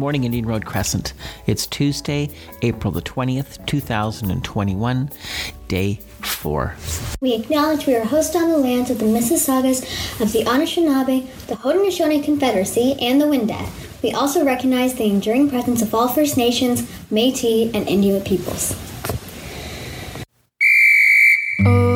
morning, Indian Road Crescent. It's Tuesday, April the 20th, 2021, day four. We acknowledge we are hosted on the lands of the Mississaugas of the Anishinaabe, the Haudenosaunee Confederacy, and the Wendat. We also recognize the enduring presence of all First Nations, Métis, and Inuit peoples. Oh,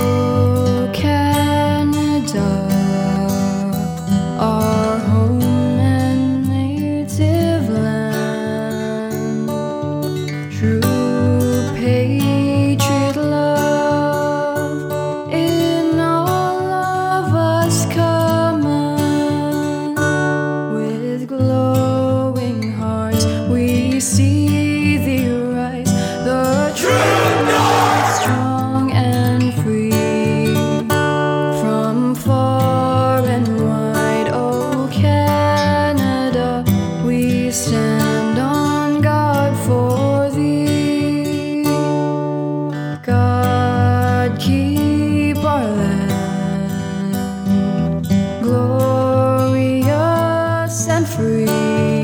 free.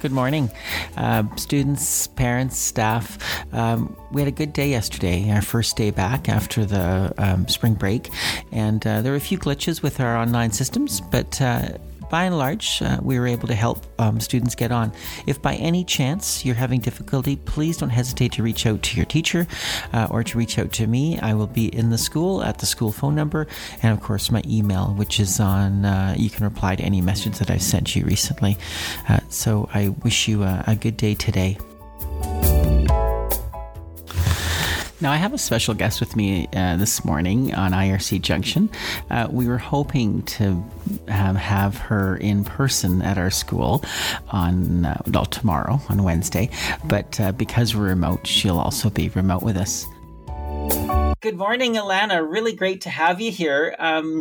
Good morning, uh, students, parents, staff. Um, we had a good day yesterday, our first day back after the um, spring break, and uh, there were a few glitches with our online systems, but uh, by and large, uh, we were able to help um, students get on. If by any chance you're having difficulty, please don't hesitate to reach out to your teacher uh, or to reach out to me. I will be in the school at the school phone number, and of course, my email, which is on, uh, you can reply to any message that I've sent you recently. Uh, so I wish you a, a good day today. Now, I have a special guest with me uh, this morning on IRC Junction. Uh, we were hoping to um, have her in person at our school on, uh, well, tomorrow, on Wednesday, but uh, because we're remote, she'll also be remote with us. Good morning, Alana. Really great to have you here. Um,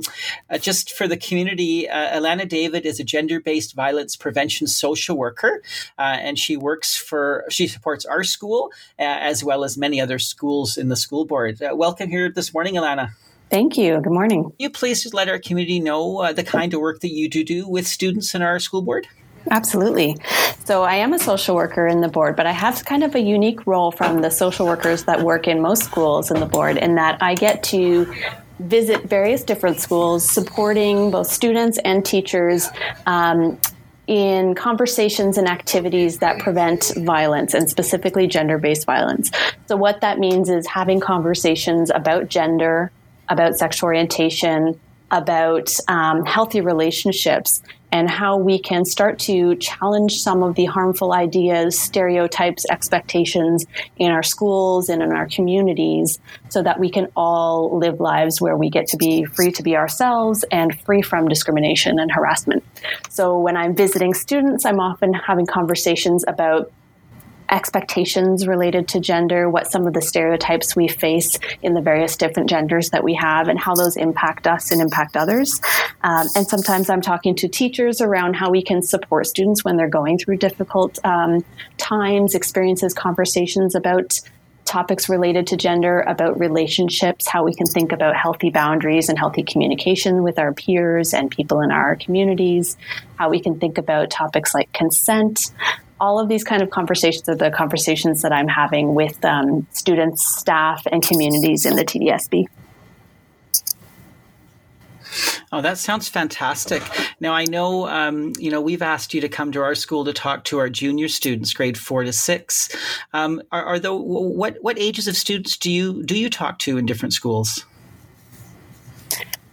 uh, just for the community, uh, Alana David is a gender-based violence prevention social worker, uh, and she works for she supports our school uh, as well as many other schools in the school board. Uh, welcome here this morning, Alana. Thank you. Good morning. you please just let our community know uh, the kind of work that you do do with students in our school board? Absolutely. So, I am a social worker in the board, but I have kind of a unique role from the social workers that work in most schools in the board in that I get to visit various different schools, supporting both students and teachers. Um, in conversations and activities that prevent violence and specifically gender based violence. So, what that means is having conversations about gender, about sexual orientation, about um, healthy relationships, and how we can start to challenge some of the harmful ideas, stereotypes, expectations in our schools and in our communities so that we can all live lives where we get to be free to be ourselves and free from discrimination and harassment. So, when I'm visiting students, I'm often having conversations about expectations related to gender, what some of the stereotypes we face in the various different genders that we have, and how those impact us and impact others. Um, and sometimes I'm talking to teachers around how we can support students when they're going through difficult um, times, experiences, conversations about topics related to gender, about relationships, how we can think about healthy boundaries and healthy communication with our peers and people in our communities, how we can think about topics like consent. All of these kind of conversations are the conversations that I'm having with um, students, staff, and communities in the TDSB. Oh, that sounds fantastic. Now, I know, um, you know, we've asked you to come to our school to talk to our junior students, grade four to six. Um, are, are the what what ages of students do you do you talk to in different schools?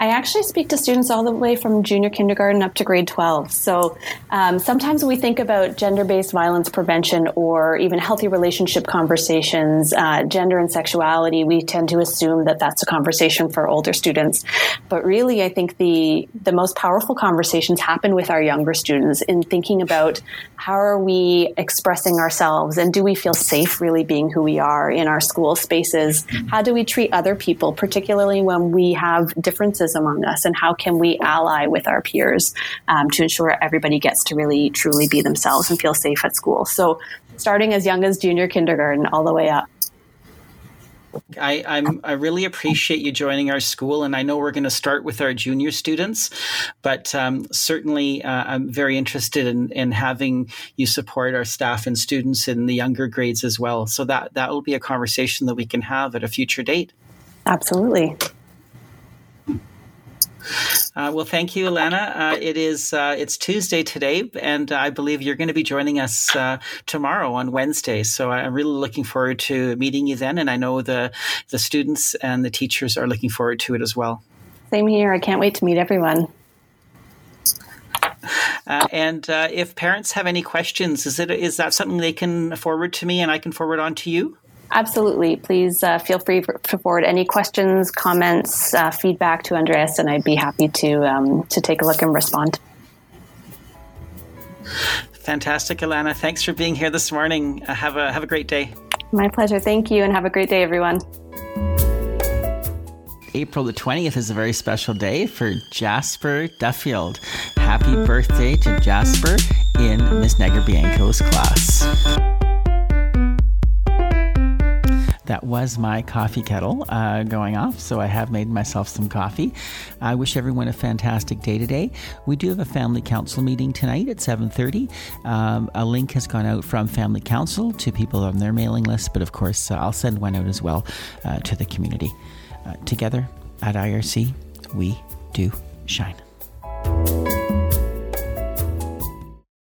I actually speak to students all the way from junior kindergarten up to grade 12. So um, sometimes we think about gender based violence prevention or even healthy relationship conversations, uh, gender and sexuality. We tend to assume that that's a conversation for older students. But really, I think the, the most powerful conversations happen with our younger students in thinking about how are we expressing ourselves and do we feel safe really being who we are in our school spaces? How do we treat other people, particularly when we have differences among us and how can we ally with our peers um, to ensure everybody gets to really truly be themselves and feel safe at school so starting as young as junior kindergarten all the way up I, I'm, I really appreciate you joining our school, and I know we're going to start with our junior students, but um, certainly uh, I'm very interested in, in having you support our staff and students in the younger grades as well. So that that will be a conversation that we can have at a future date. Absolutely. Uh, well, thank you, Alana. Uh, it is uh, it's Tuesday today, and I believe you're going to be joining us uh, tomorrow on Wednesday. So I'm really looking forward to meeting you then, and I know the the students and the teachers are looking forward to it as well. Same here. I can't wait to meet everyone. Uh, and uh, if parents have any questions, is it is that something they can forward to me, and I can forward on to you? Absolutely. Please uh, feel free to forward any questions, comments, uh, feedback to Andreas, and I'd be happy to um, to take a look and respond. Fantastic, Alana. Thanks for being here this morning. Uh, have a have a great day. My pleasure. Thank you, and have a great day, everyone. April the 20th is a very special day for Jasper Duffield. Happy birthday to Jasper in Miss Neger-Bianco's class that was my coffee kettle uh, going off. So I have made myself some coffee. I wish everyone a fantastic day today. We do have a family council meeting tonight at 7:30. Um, a link has gone out from Family Council to people on their mailing list, but of course uh, I'll send one out as well uh, to the community. Uh, together at IRC, we do shine.